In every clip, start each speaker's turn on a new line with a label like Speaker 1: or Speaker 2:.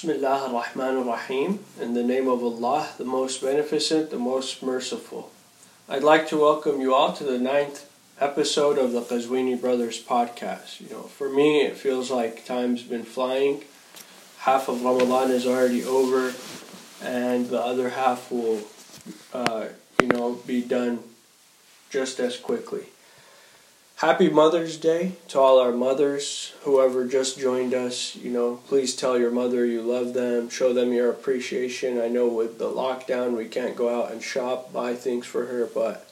Speaker 1: Bismillah ar-Rahman ar-Rahim. In the name of Allah, the most beneficent, the most merciful. I'd like to welcome you all to the ninth episode of the Qazwini Brothers podcast. You know, for me, it feels like time's been flying. Half of Ramadan is already over, and the other half will, uh, you know, be done just as quickly. Happy Mother's Day to all our mothers, whoever just joined us. You know, please tell your mother you love them, show them your appreciation. I know with the lockdown we can't go out and shop, buy things for her, but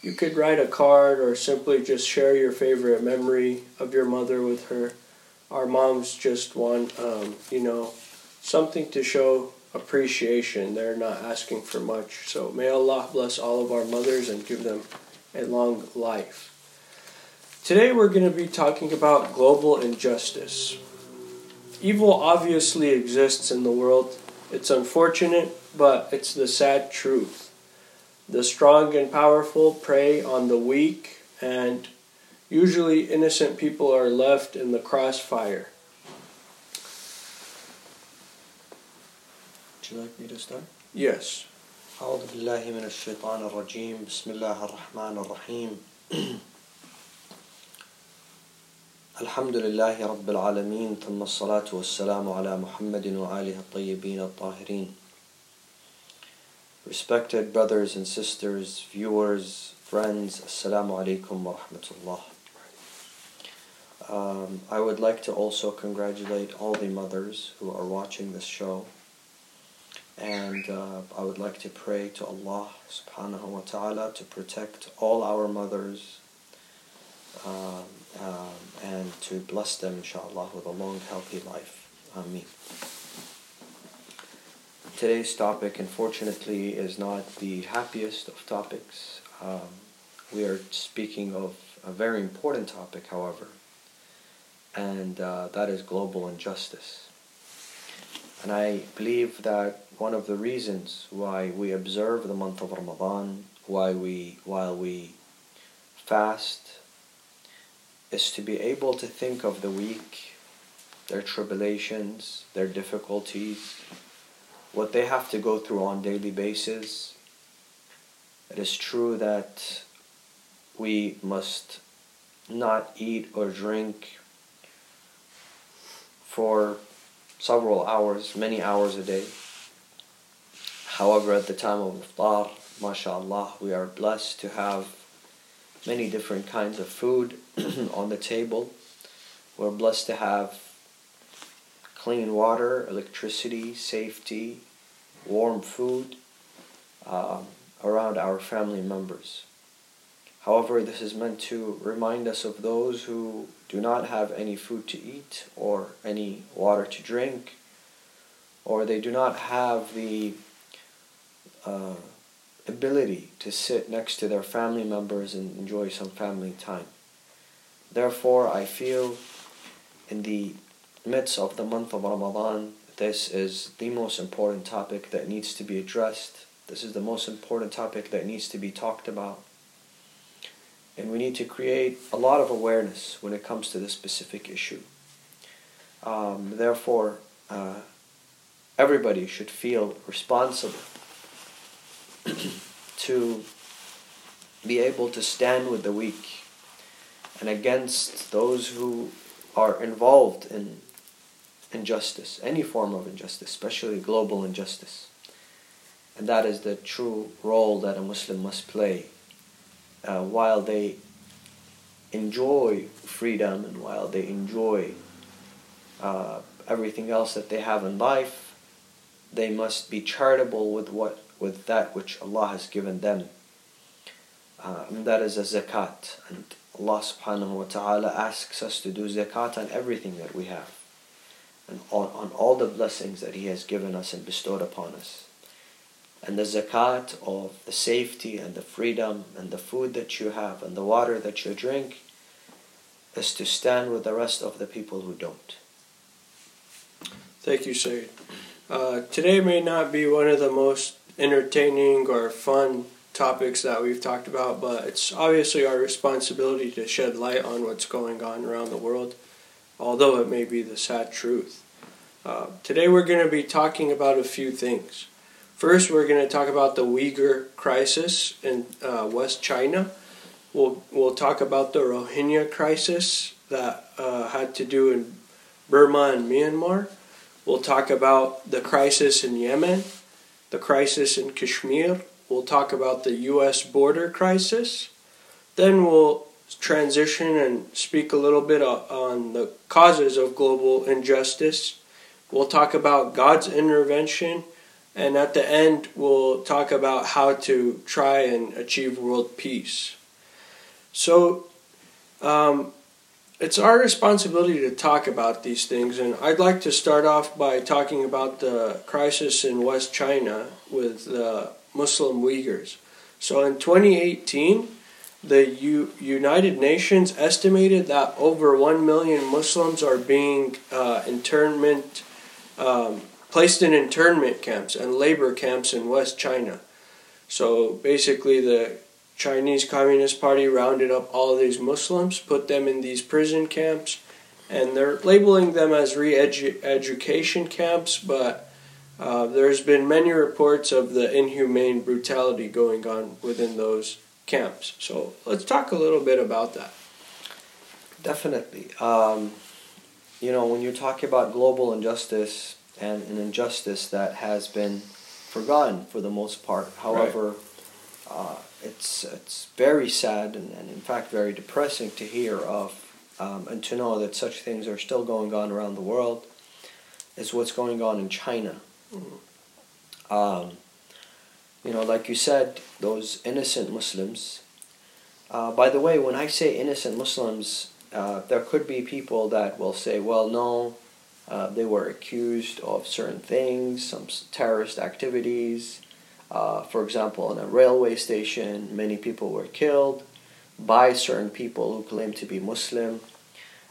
Speaker 1: you could write a card or simply just share your favorite memory of your mother with her. Our moms just want, um, you know, something to show appreciation. They're not asking for much. So may Allah bless all of our mothers and give them a long life. Today we're going to be talking about global injustice. Evil obviously exists in the world. It's unfortunate, but it's the sad truth. The strong and powerful prey on the weak, and usually innocent people are left in the crossfire.
Speaker 2: Would you like me to start?
Speaker 1: Yes.
Speaker 2: أعوذ بالله من الشيطان الرجيم بسم الله الرحمن الرحيم الحمد لله رب العالمين ثم الصلاة والسلام على محمد وآله الطيبين الطاهرين Respected brothers and sisters, viewers, friends, Assalamu alaikum wa rahmatullah. Um, I would like to also congratulate all the mothers who are watching this show. And uh, I would like to pray to Allah subhanahu wa ta'ala to protect all our mothers um, um, and to bless them, inshallah, with a long, healthy life. Ameen. Today's topic, unfortunately, is not the happiest of topics. Um, we are speaking of a very important topic, however, and uh, that is global injustice. And I believe that one of the reasons why we observe the month of Ramadan, why we while we fast, is to be able to think of the weak, their tribulations, their difficulties, what they have to go through on daily basis. It is true that we must not eat or drink for several hours, many hours a day. However, at the time of iftar, mashallah, we are blessed to have many different kinds of food on the table. We're blessed to have clean water, electricity, safety, warm food um, around our family members. However, this is meant to remind us of those who do not have any food to eat or any water to drink, or they do not have the uh, ability to sit next to their family members and enjoy some family time. Therefore, I feel in the midst of the month of Ramadan, this is the most important topic that needs to be addressed. This is the most important topic that needs to be talked about. And we need to create a lot of awareness when it comes to this specific issue. Um, therefore, uh, everybody should feel responsible to be able to stand with the weak and against those who are involved in injustice, any form of injustice, especially global injustice. And that is the true role that a Muslim must play uh, while they enjoy freedom and while they enjoy uh, everything else that they have in life, they must be charitable with what with that which Allah has given them. Uh, and that is a zakat. And Allah subhanahu wa ta'ala asks us to do zakat on everything that we have. And on, on all the blessings that He has given us and bestowed upon us. And the zakat of the safety and the freedom and the food that you have and the water that you drink is to stand with the rest of the people who don't.
Speaker 1: Thank you, Sayyid. Uh, today may not be one of the most entertaining or fun topics that we've talked about, but it's obviously our responsibility to shed light on what's going on around the world, although it may be the sad truth. Uh, today we're going to be talking about a few things. First, we're going to talk about the Uyghur crisis in uh, West China. We'll, we'll talk about the Rohingya crisis that uh, had to do in Burma and Myanmar. We'll talk about the crisis in Yemen, the crisis in Kashmir. We'll talk about the U.S. border crisis. Then we'll transition and speak a little bit on the causes of global injustice. We'll talk about God's intervention, and at the end, we'll talk about how to try and achieve world peace. So, um, it's our responsibility to talk about these things, and I'd like to start off by talking about the crisis in West China with the Muslim Uyghurs. So, in 2018, the U- United Nations estimated that over 1 million Muslims are being uh, internment, um, placed in internment camps and labor camps in West China. So basically, the Chinese Communist Party rounded up all these Muslims, put them in these prison camps, and they're labeling them as re education camps, but uh, there's been many reports of the inhumane brutality going on within those camps. So let's talk a little bit about that.
Speaker 2: Definitely. Um, you know, when you're talking about global injustice and an injustice that has been forgotten for the most part, however, right. uh, it's it's very sad and, and in fact very depressing to hear of um, and to know that such things are still going on around the world is what's going on in China. Mm-hmm. Um, you know, like you said, those innocent Muslims. Uh, by the way, when I say innocent Muslims, uh, there could be people that will say, well, no, uh, they were accused of certain things, some terrorist activities. Uh, for example, in a railway station, many people were killed by certain people who claim to be Muslim.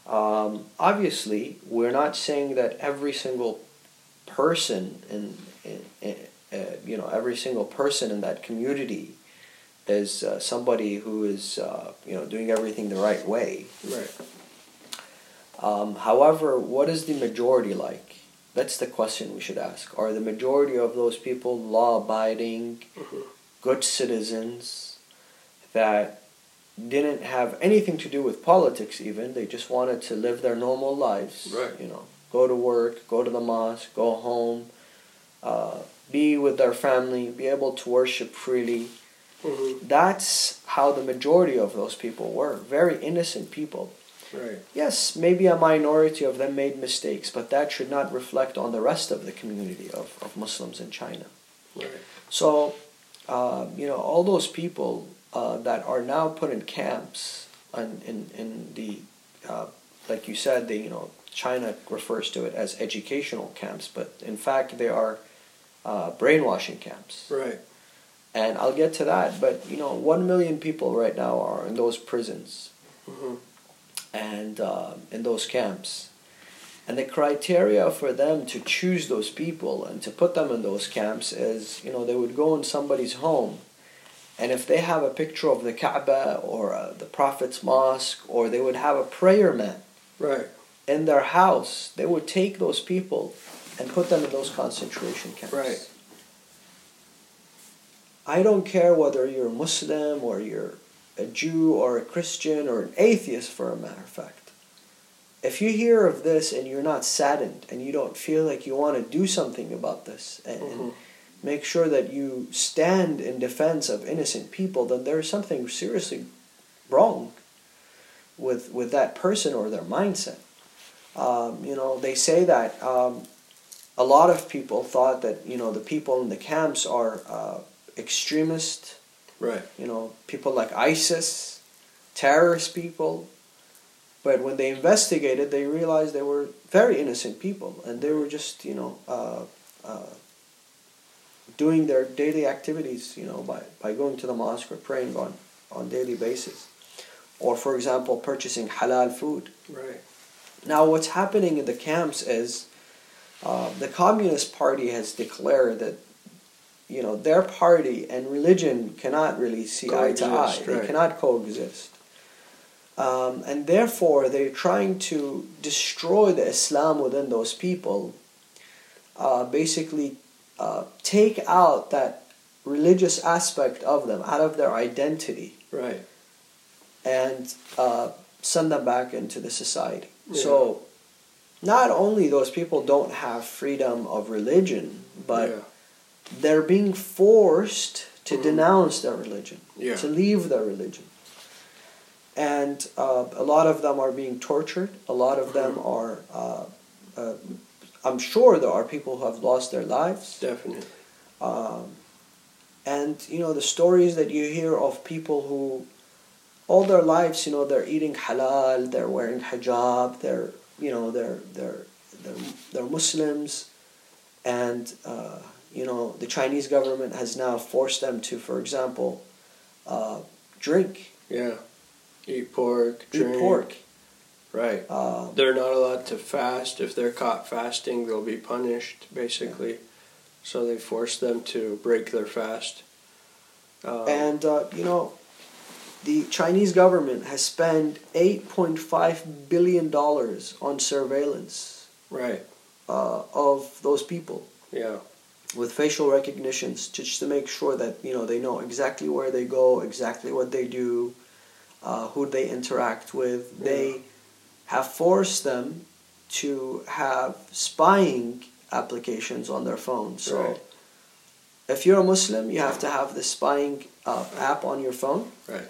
Speaker 2: Um, obviously, we're not saying that every single person in, in, in uh, you know every single person in that community is uh, somebody who is uh, you know doing everything the right way.
Speaker 1: Right.
Speaker 2: Um, however, what is the majority like? That's the question we should ask. Are the majority of those people law-abiding, mm-hmm. good citizens that didn't have anything to do with politics? Even they just wanted to live their normal lives.
Speaker 1: Right.
Speaker 2: You know, go to work, go to the mosque, go home. Uh, be with their family, be able to worship freely. Mm-hmm. That's how the majority of those people were. Very innocent people.
Speaker 1: Right.
Speaker 2: Yes, maybe a minority of them made mistakes, but that should not reflect on the rest of the community of, of Muslims in China.
Speaker 1: Right.
Speaker 2: So, uh, you know, all those people uh, that are now put in camps in, in, in the, uh, like you said, the, you know, China refers to it as educational camps, but in fact they are uh, brainwashing camps.
Speaker 1: Right.
Speaker 2: And I'll get to that, but you know, one million people right now are in those prisons, mm-hmm. And uh, in those camps, and the criteria for them to choose those people and to put them in those camps is, you know, they would go in somebody's home, and if they have a picture of the Kaaba or uh, the Prophet's mosque, or they would have a prayer mat,
Speaker 1: right,
Speaker 2: in their house, they would take those people and put them in those concentration camps.
Speaker 1: Right.
Speaker 2: I don't care whether you're Muslim or you're a Jew or a Christian or an atheist, for a matter of fact. If you hear of this and you're not saddened and you don't feel like you want to do something about this and, mm-hmm. and make sure that you stand in defense of innocent people, then there's something seriously wrong with with that person or their mindset. Um, you know, they say that um, a lot of people thought that you know the people in the camps are uh, extremist,
Speaker 1: right?
Speaker 2: You know, people like ISIS, terrorist people. But when they investigated, they realized they were very innocent people, and they were just you know uh, uh, doing their daily activities, you know, by by going to the mosque or praying on on daily basis, or for example, purchasing halal food.
Speaker 1: Right.
Speaker 2: Now, what's happening in the camps is uh, the Communist Party has declared that you know their party and religion cannot really see coexist, eye to eye. Right. They cannot coexist. Um, and therefore, they're trying to destroy the Islam within those people uh, basically uh, take out that religious aspect of them out of their identity
Speaker 1: Right.
Speaker 2: and uh, send them back into the society.
Speaker 1: Yeah.
Speaker 2: So, not only those people don't have freedom of religion, but
Speaker 1: yeah.
Speaker 2: They're being forced to
Speaker 1: Mhm.
Speaker 2: denounce their religion,
Speaker 1: Yeah.
Speaker 2: to leave their religion. And uh, a lot of them are being tortured. A lot of them
Speaker 1: Mhm.
Speaker 2: are. Uh, uh, I'm sure there are people who have lost their lives.
Speaker 1: Definitely.
Speaker 2: Um, and you know the stories that you hear of people who, all their lives, you know, they're eating halal, they're wearing hijab, they're you know they're they're they're, they're Muslims, and uh, you know the Chinese government has now forced them to, for example, uh, drink,
Speaker 1: Yeah. Eat pork.
Speaker 2: eat
Speaker 1: Drink.
Speaker 2: pork.
Speaker 1: Right.
Speaker 2: Um,
Speaker 1: They're not allowed to fast. If they're caught fasting, they'll be punished, basically. So they force them to break their fast. Um,
Speaker 2: And uh, you know, the Chinese government has spent eight point five billion dollars on surveillance
Speaker 1: right.
Speaker 2: uh, of those people
Speaker 1: Yeah.
Speaker 2: With facial recognitions, just to make sure that you know they know exactly where they go, exactly what they do, uh, who they interact with.
Speaker 1: Yeah.
Speaker 2: They have forced them to have spying applications on their phones. So.
Speaker 1: Right.
Speaker 2: If you're a Muslim, you have to have the spying uh, app on your phone.
Speaker 1: Right.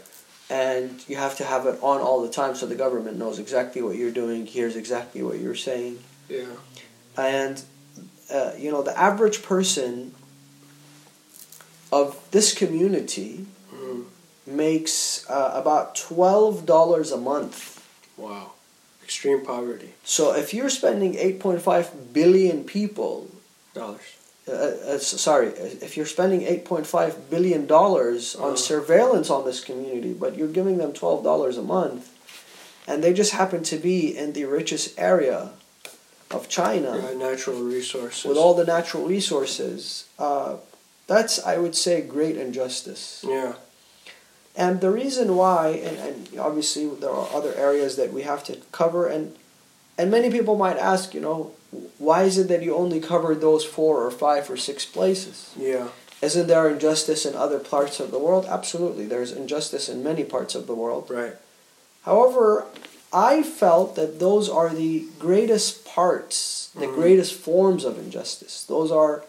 Speaker 2: And you have to have it on all the time so the government knows exactly what you're doing, hears exactly what you're saying.
Speaker 1: Yeah.
Speaker 2: And, uh, you know, the average person of this community
Speaker 1: Mhm.
Speaker 2: makes uh, about $12 a month.
Speaker 1: Wow. Extreme poverty.
Speaker 2: So if you're spending 8.5 billion people
Speaker 1: Dollars.
Speaker 2: uh, uh, sorry, if you're spending 8.5 billion dollars on
Speaker 1: Uh-huh.
Speaker 2: surveillance on this community, but you're giving them 12 dollars a month, and they just happen to be in the richest area of China
Speaker 1: Yeah, natural resources.
Speaker 2: with all the natural resources, uh, that's I would say great injustice.
Speaker 1: Yeah.
Speaker 2: And the reason why, and, and obviously there are other areas that we have to cover, and and many people might ask, you know, why is it that you only cover those four or five or six places?
Speaker 1: Yeah.
Speaker 2: Isn't there injustice in other parts of the world? Absolutely, there's injustice in many parts of the world.
Speaker 1: Right.
Speaker 2: However, I felt that those are the greatest parts, the
Speaker 1: Mhm.
Speaker 2: greatest forms of injustice. Those are,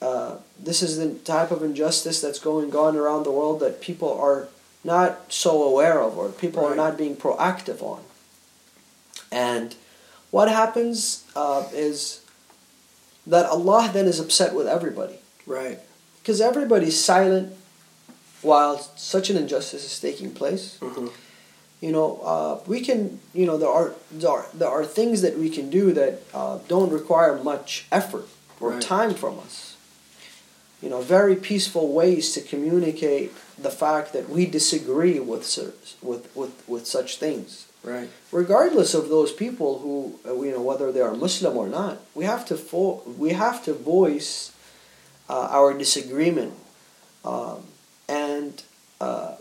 Speaker 2: uh, this is the type of injustice that's going on around the world that people are not so aware of or people are not being proactive on. And what happens uh, is that Allah then is upset with everybody
Speaker 1: Right.
Speaker 2: because everybody's silent while such an injustice is taking place
Speaker 1: hmm
Speaker 2: you know uh, we can you know there are, there are there are things that we can do that uh, don't require much effort or
Speaker 1: Right.
Speaker 2: time from us you know very peaceful ways to communicate the fact that we disagree with with with, with such things
Speaker 1: Right.
Speaker 2: regardless of those people who uh, you know whether they are Muslim or not we have to fo- we have to voice uh, our disagreement um, and, uh,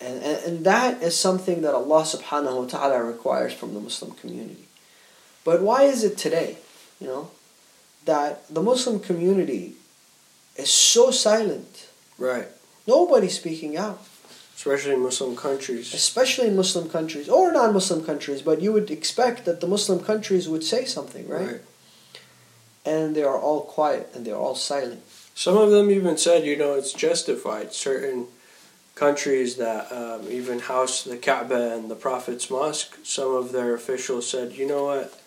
Speaker 2: and and and that is something that Allah subhanahu wa ta'ala requires from the Muslim community but why is it today you know that the Muslim community is so silent
Speaker 1: Right.
Speaker 2: nobody speaking out
Speaker 1: Especially in Muslim countries.
Speaker 2: especially in Muslim countries or non-Muslim countries, but you would expect that the Muslim countries would say something, right? And they are all quiet and they are all silent.
Speaker 1: Some of them even said, you know, it's justified. Certain countries that um, even house the Kaaba and the Prophet's mosque, some of their officials said, you know what,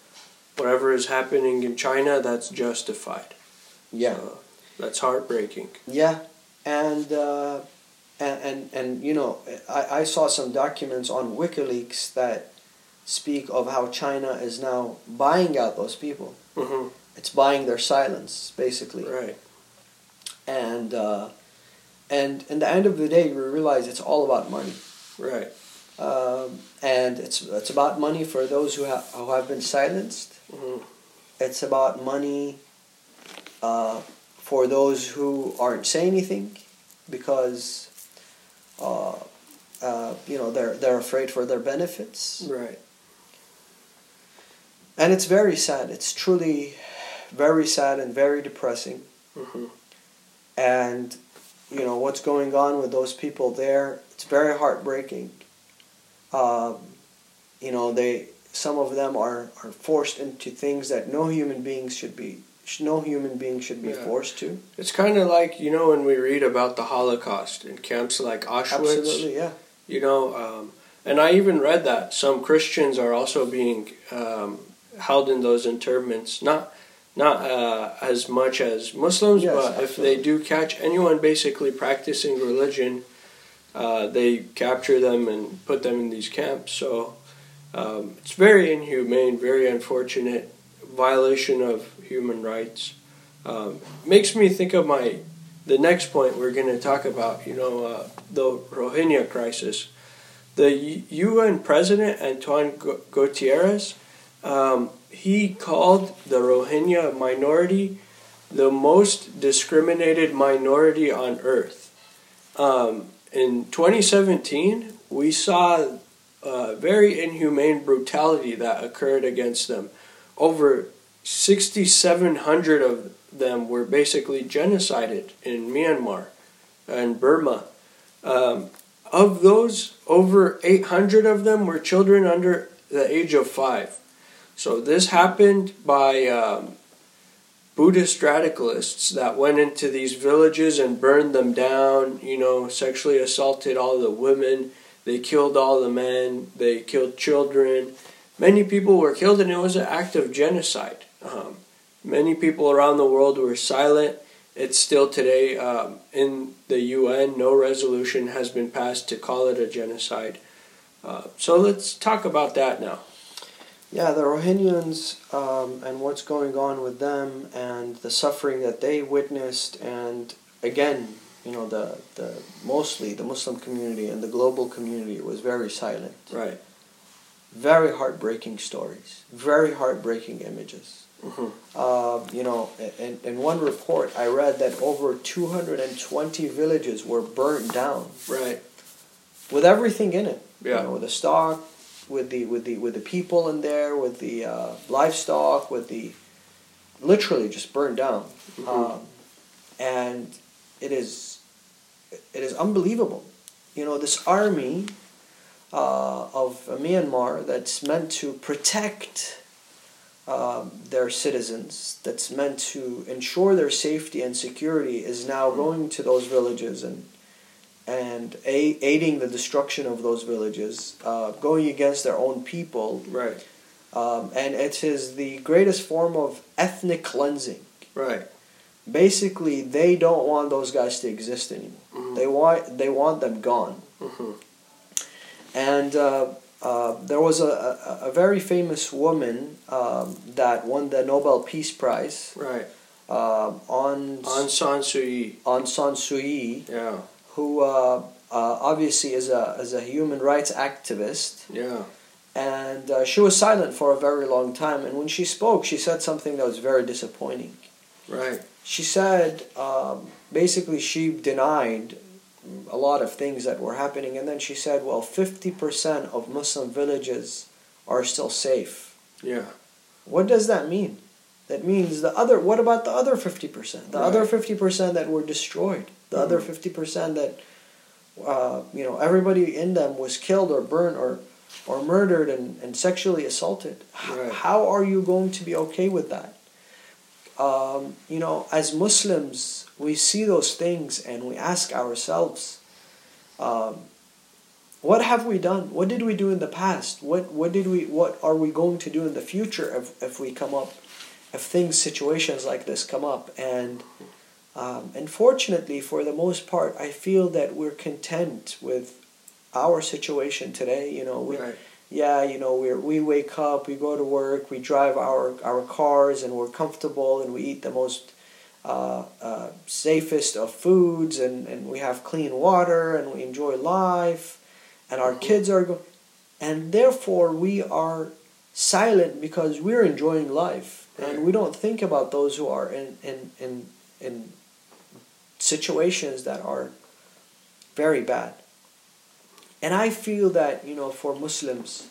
Speaker 1: whatever is happening in China, that's justified.
Speaker 2: Yeah,
Speaker 1: So, that's heartbreaking.
Speaker 2: yeah, and uh, and and and you know, I I saw some documents on WikiLeaks that speak of how China is now buying out those people.
Speaker 1: hmm
Speaker 2: It's buying their silence, basically.
Speaker 1: Right.
Speaker 2: And uh, and in the end of the day, we realize it's all about money.
Speaker 1: Right.
Speaker 2: um, and it's it's about money for those who have who have been silenced.
Speaker 1: hmm
Speaker 2: It's about money uh, for those who aren't saying anything because uh, uh, you know they're they're afraid for their benefits,
Speaker 1: Right.
Speaker 2: and it's very sad. It's truly very sad and very depressing.
Speaker 1: hmm
Speaker 2: And you know what's going on with those people there. It's very heartbreaking. Um, you know they some of them are, are forced into things that no human beings should be no human being should be
Speaker 1: Yeah.
Speaker 2: forced to.
Speaker 1: It's kind of like you know when we read about the Holocaust in camps like Auschwitz.
Speaker 2: Absolutely, yeah.
Speaker 1: You know, um, and I even read that some Christians are also being um, held in those internments. Not not uh, as much as Muslims,
Speaker 2: Yes,
Speaker 1: but if they do catch anyone basically practicing religion, uh, they capture them and put them in these camps. So um, it's very inhumane, very unfortunate violation of human rights. Um, makes me think of my the next point we're going to talk about. You know, uh, the Rohingya crisis. The U- UN President Antoine Gu- Gutierrez, um, he called the Rohingya minority the most discriminated minority on earth. Um, in 2017, we saw uh, very inhumane brutality that occurred against them. Over 6,700 of them were basically genocided in Myanmar and Burma. Um, of those, over 800 of them were children under the age of five. So this happened by um, Buddhist radicalists that went into these villages and burned them down, you know, sexually assaulted all the women, they killed all the men, they killed children. Many people were killed, and it was an act of genocide. Um, many people around the world were silent. It's still today um, in the UN, no resolution has been passed to call it a genocide. Uh, so let's talk about that now.
Speaker 2: Yeah, the Rohingyans um, and what's going on with them and the suffering that they witnessed, and again, you know, the, the mostly the Muslim community and the global community was very silent.
Speaker 1: Right.
Speaker 2: Very heartbreaking stories, very heartbreaking images.
Speaker 1: hmm
Speaker 2: Uh, you know, in, in one report, I read that over 220 villages were burnt down
Speaker 1: Right.
Speaker 2: with everything in it.
Speaker 1: Yeah.
Speaker 2: You know, with the stock, with the with the with the people in there, with the uh, livestock, with the literally just burned down,
Speaker 1: Mhm.
Speaker 2: um, and it is it is unbelievable. You know, this army uh, of Myanmar that's meant to protect um, their citizens, that's meant to ensure their safety and security, is now going to those villages and and a- aiding the destruction of those villages, uh, going against their own people,
Speaker 1: Right.
Speaker 2: um, and it is the greatest form of ethnic cleansing.
Speaker 1: Right.
Speaker 2: Basically, they don't want those guys to exist anymore.
Speaker 1: Mhm.
Speaker 2: They want they want them gone.
Speaker 1: hmm
Speaker 2: And uh, uh, there was a, a, a very famous woman um, that won the Nobel Peace Prize
Speaker 1: Right.
Speaker 2: um, on
Speaker 1: Aung San Suu Kyi.
Speaker 2: Aung San Suu Kyi,
Speaker 1: Yeah.
Speaker 2: Who uh, uh, obviously is a is a human rights activist,
Speaker 1: Yeah.
Speaker 2: and uh, she was silent for a very long time. And when she spoke, she said something that was very disappointing.
Speaker 1: Right.
Speaker 2: She said um, basically she denied a lot of things that were happening, and then she said, "Well, fifty percent of Muslim villages are still safe."
Speaker 1: Yeah.
Speaker 2: What does that mean? That means the other. What about the other fifty percent? The
Speaker 1: Right.
Speaker 2: other fifty percent that were destroyed. The other
Speaker 1: Mhm.
Speaker 2: fifty percent that, uh, you know, everybody in them was killed or burned or, or murdered and, and sexually assaulted.
Speaker 1: Right.
Speaker 2: How are you going to be okay with that? Um, you know, as Muslims, we see those things and we ask ourselves, um, what have we done? What did we do in the past? What what did we what are we going to do in the future if if we come up if things situations like this come up and um, fortunately, for the most part I feel that we're content with our situation today you know we
Speaker 1: Right.
Speaker 2: yeah you know we we wake up we go to work we drive our our cars and we're comfortable and we eat the most uh, uh, safest of foods and, and we have clean water and we enjoy life and our kids are go- and therefore we are silent because we're enjoying life
Speaker 1: Right.
Speaker 2: and we don't think about those who are in in in, in situations that are very bad and i feel that you know for muslims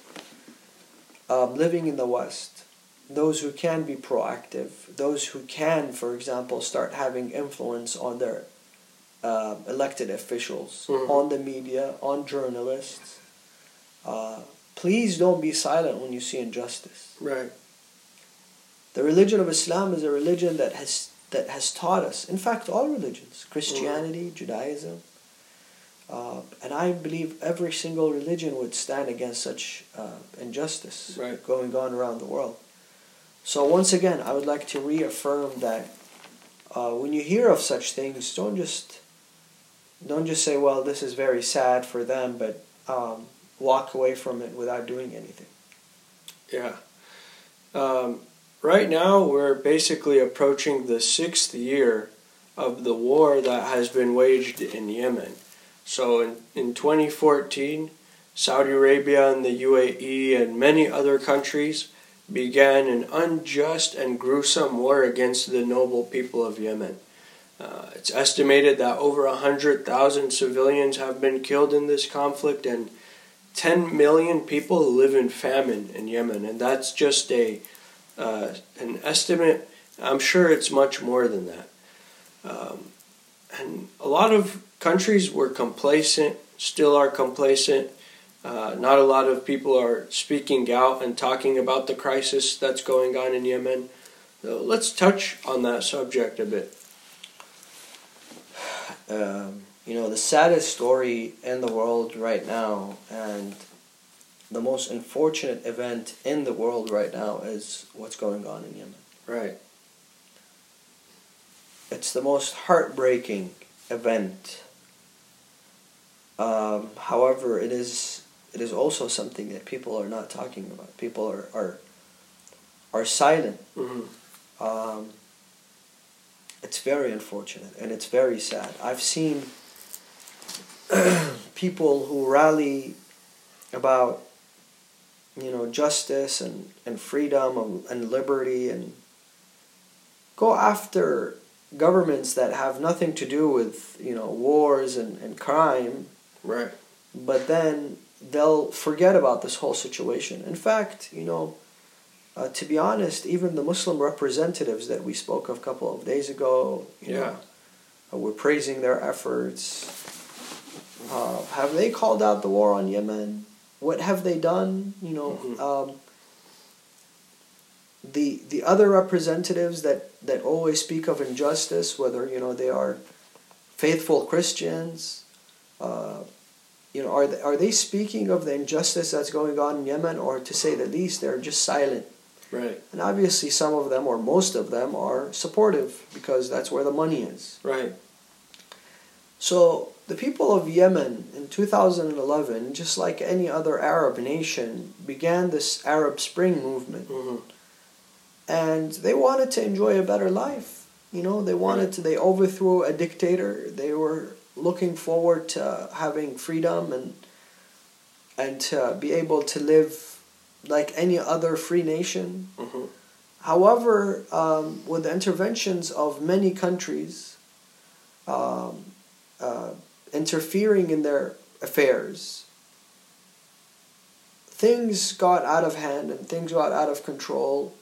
Speaker 2: um, living in the west those who can be proactive, those who can, for example, start having influence on their uh, elected officials,
Speaker 1: Mhm.
Speaker 2: on the media, on journalists. Uh, please don't be silent when you see injustice.
Speaker 1: Right.
Speaker 2: The religion of Islam is a religion that has that has taught us. In fact, all religions, Christianity, Judaism, uh, and I believe every single religion would stand against such uh, injustice
Speaker 1: Right.
Speaker 2: going on around the world. So once again, I would like to reaffirm that uh, when you hear of such things, don't just don't just say, "Well, this is very sad for them," but um, walk away from it without doing anything.
Speaker 1: Yeah. Um, right now, we're basically approaching the sixth year of the war that has been waged in Yemen. So in, in 2014, Saudi Arabia and the UAE and many other countries began an unjust and gruesome war against the noble people of Yemen. Uh, it's estimated that over 100,000 civilians have been killed in this conflict and 10 million people live in famine in Yemen, and that's just a uh, an estimate. I'm sure it's much more than that. Um, and a lot of countries were complacent, still are complacent. Uh, not a lot of people are speaking out and talking about the crisis that's going on in Yemen. So let's touch on that subject a bit.
Speaker 2: um, you know, the saddest story in the world right now and the most unfortunate event in the world right now is what's going on in Yemen.
Speaker 1: Right.
Speaker 2: It's the most heartbreaking event. Um, however, it is it is also something that people are not talking about. People are are, are silent.
Speaker 1: hmm
Speaker 2: Um, it's very unfortunate and it's very sad. I've seen people who rally about you know justice and, and freedom and, and liberty and go after governments that have nothing to do with you know wars and, and crime
Speaker 1: Right.
Speaker 2: but then they'll forget about this whole situation. In fact, you know, uh, to be honest, even the Muslim representatives that we spoke of a couple of days ago, you
Speaker 1: Yeah.
Speaker 2: know, uh, we're praising their efforts. Uh, have they called out the war on Yemen? What have they done? You know,
Speaker 1: Mhm.
Speaker 2: um, the the other representatives that that always speak of injustice, whether you know they are faithful Christians, uh, you know, are they, are they speaking of the injustice that's going on in Yemen, or to say the least, they're just silent?
Speaker 1: Right.
Speaker 2: And obviously, some of them, or most of them, are supportive because that's where the money is.
Speaker 1: Right.
Speaker 2: So the people of Yemen in 2011, just like any other Arab nation, began this Arab Spring movement,
Speaker 1: hmm
Speaker 2: and they wanted to enjoy a better life. You know, they wanted to. They overthrew a dictator. They were looking forward to having freedom and and to be able to live like any other free nation.
Speaker 1: hmm
Speaker 2: However, um, with the interventions of many countries um, uh, interfering in their affairs, things got out of hand and things got out of control.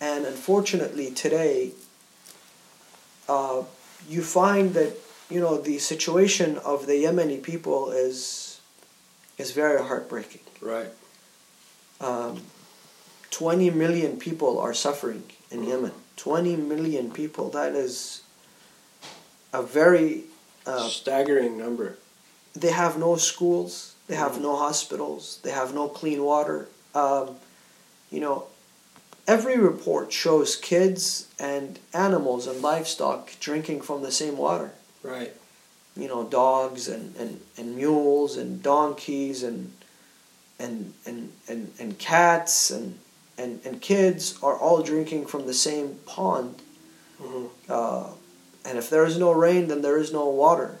Speaker 2: And unfortunately, today, uh, you find that you know the situation of the Yemeni people is is very heartbreaking.
Speaker 1: Right.
Speaker 2: Um, 20 million people are suffering in Yemen. 20 million people. That is a very. Uh,
Speaker 1: Staggering number.
Speaker 2: they have no schools. They have no hospitals. They have no clean water. Um, you know, every report shows kids and animals and livestock drinking from the same water.
Speaker 1: Right.
Speaker 2: you know dogs and, and, and mules and donkeys and and and, and, and cats and, and and kids are all drinking from the same pond
Speaker 1: hmm
Speaker 2: uh, and if there is no rain then there is no water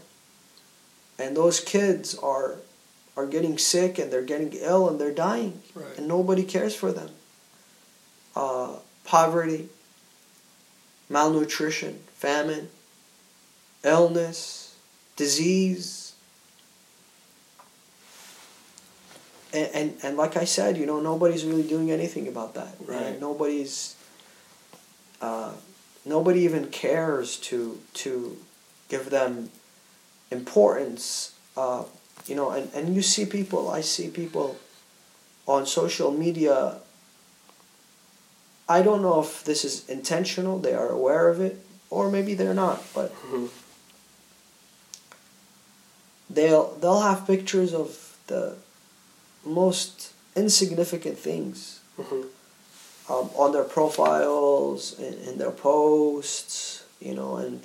Speaker 2: and those kids are are getting sick and they're getting ill and they're dying
Speaker 1: Right.
Speaker 2: and nobody cares for them uh, poverty malnutrition famine illness disease and, and and like I said, you know, nobody's really doing anything about that.
Speaker 1: Right.
Speaker 2: And nobody's. Uh, nobody even cares to to give them importance. Uh, you know, and, and you see people. I see people on social media. I don't know if this is intentional. They are aware of it, or maybe they're not. But
Speaker 1: Mhm.
Speaker 2: they'll they'll have pictures of the most insignificant things
Speaker 1: Mhm.
Speaker 2: Um, on their profiles in, in their posts you know and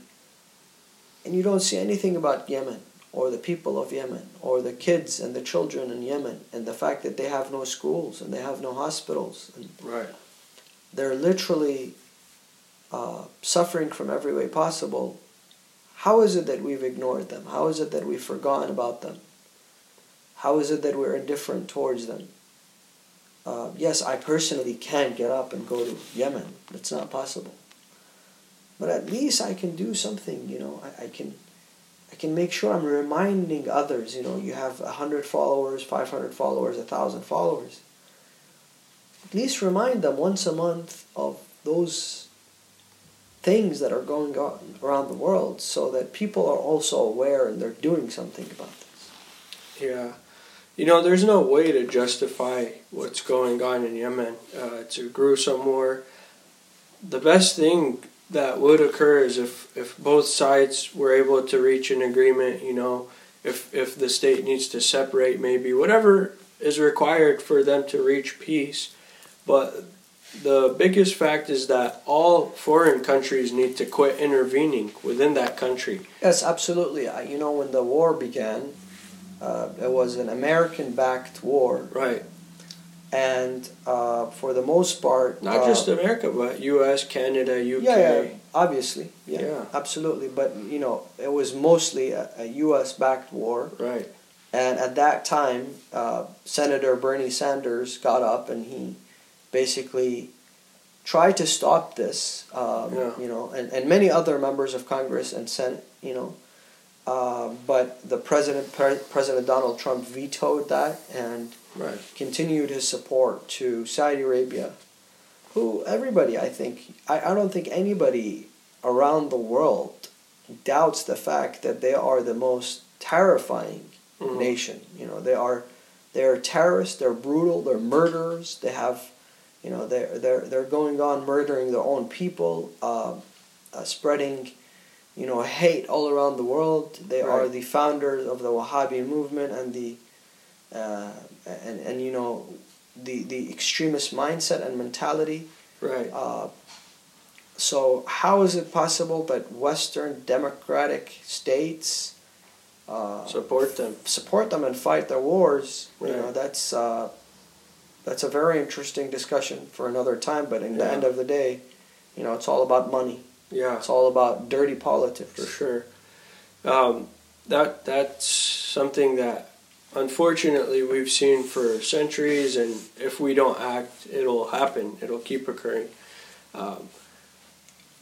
Speaker 2: and you don't see anything about Yemen or the people of Yemen or the kids and the children in Yemen and the fact that they have no schools and they have no hospitals and
Speaker 1: Right.
Speaker 2: they're literally uh, suffering from every way possible. How is it that we've ignored them? How is it that we've forgotten about them? How is it that we're indifferent towards them? Uh, yes, I personally can't get up and go to Yemen. It's not possible. But at least I can do something, you know. I, I can I can make sure I'm reminding others, you know, you have 100 followers, 500 followers, 1,000 followers at least remind them once a month of those things that are going on around the world so that people are also aware and they're doing something about this.
Speaker 1: Yeah. You know, there's no way to justify what's going on in Yemen. Uh, it's a gruesome war. The best thing that would occur is if, if both sides were able to reach an agreement, you know, if, if the state needs to separate, maybe, whatever is required for them to reach peace. But the biggest fact is that all foreign countries need to quit intervening within that country.
Speaker 2: Yes, absolutely. You know, when the war began, uh, it was an American backed war,
Speaker 1: Right.
Speaker 2: and uh, for the most part,
Speaker 1: Not
Speaker 2: uh,
Speaker 1: just America, but U.S., Canada, UK.
Speaker 2: Yeah, yeah, obviously. Yeah,
Speaker 1: Yeah.
Speaker 2: absolutely. But, you know, it was mostly a, a U.S. backed war.
Speaker 1: Right.
Speaker 2: And at that time, uh, Senator Bernie Sanders got up and he basically tried to stop this. Um,
Speaker 1: Yeah.
Speaker 2: You know, and, and many other members of Congress and Senate. You know, uh, but the president, Pre- President Donald Trump, vetoed that and
Speaker 1: Right.
Speaker 2: continued his support to Saudi Arabia, who everybody, I think, I, I don't think anybody around the world doubts the fact that they are the most terrifying
Speaker 1: Mhm.
Speaker 2: nation. You know, they are they're terrorists, they're brutal, they're murderers. They have, you know, they're they're they're going on murdering their own people, uh, uh, spreading, you know, hate all around the world. They are the founders of the Wahhabi movement and the, uh, and and you know, the the extremist mindset and mentality.
Speaker 1: Right.
Speaker 2: Uh, so how is it possible that Western democratic states uh,
Speaker 1: Support them.
Speaker 2: support them and fight their wars?
Speaker 1: Right.
Speaker 2: You know, that's uh, that's a very interesting discussion for another time. But in the end of the day, you know, it's all about money.
Speaker 1: Yeah,
Speaker 2: It's all about dirty politics.
Speaker 1: for sure. Um, that that's something that unfortunately we've seen for centuries, and if we don't act, it'll happen. It'll keep occurring. Um,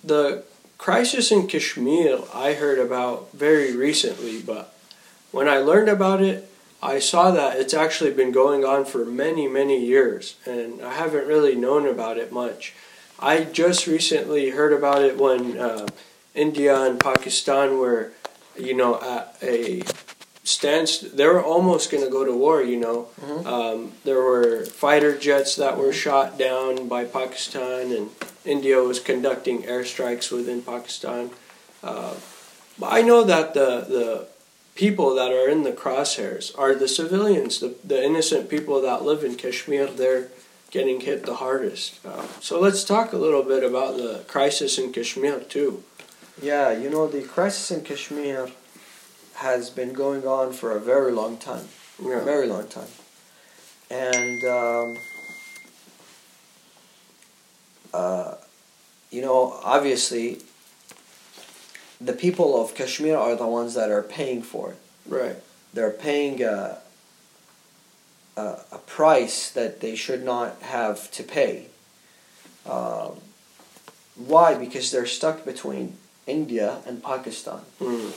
Speaker 1: the crisis in Kashmir I heard about very recently, but when I learned about it, I saw that it's actually been going on for many, many years, and I haven't really known about it much. I just recently heard about it when uh, India and Pakistan were, you know, at a stance. They were almost going to go to war. You know,
Speaker 2: Mhm.
Speaker 1: um, there were fighter jets that were shot down by Pakistan, and India was conducting airstrikes within Pakistan. Uh, but I know that the the people that are in the crosshairs are the civilians, the the innocent people that live in Kashmir. They're getting hit the hardest. Uh, so let's talk a little bit about the crisis in Kashmir too.
Speaker 2: Yeah, you know, the crisis in Kashmir has been going on for a very long time.
Speaker 1: Yeah.
Speaker 2: very long time. And, um, uh, you know, obviously, the people of Kashmir are the ones that are paying for it.
Speaker 1: Right.
Speaker 2: They're paying a, a, a price that they should not have to pay. Um, why? Because they're stuck between India and Pakistan.
Speaker 1: Mm.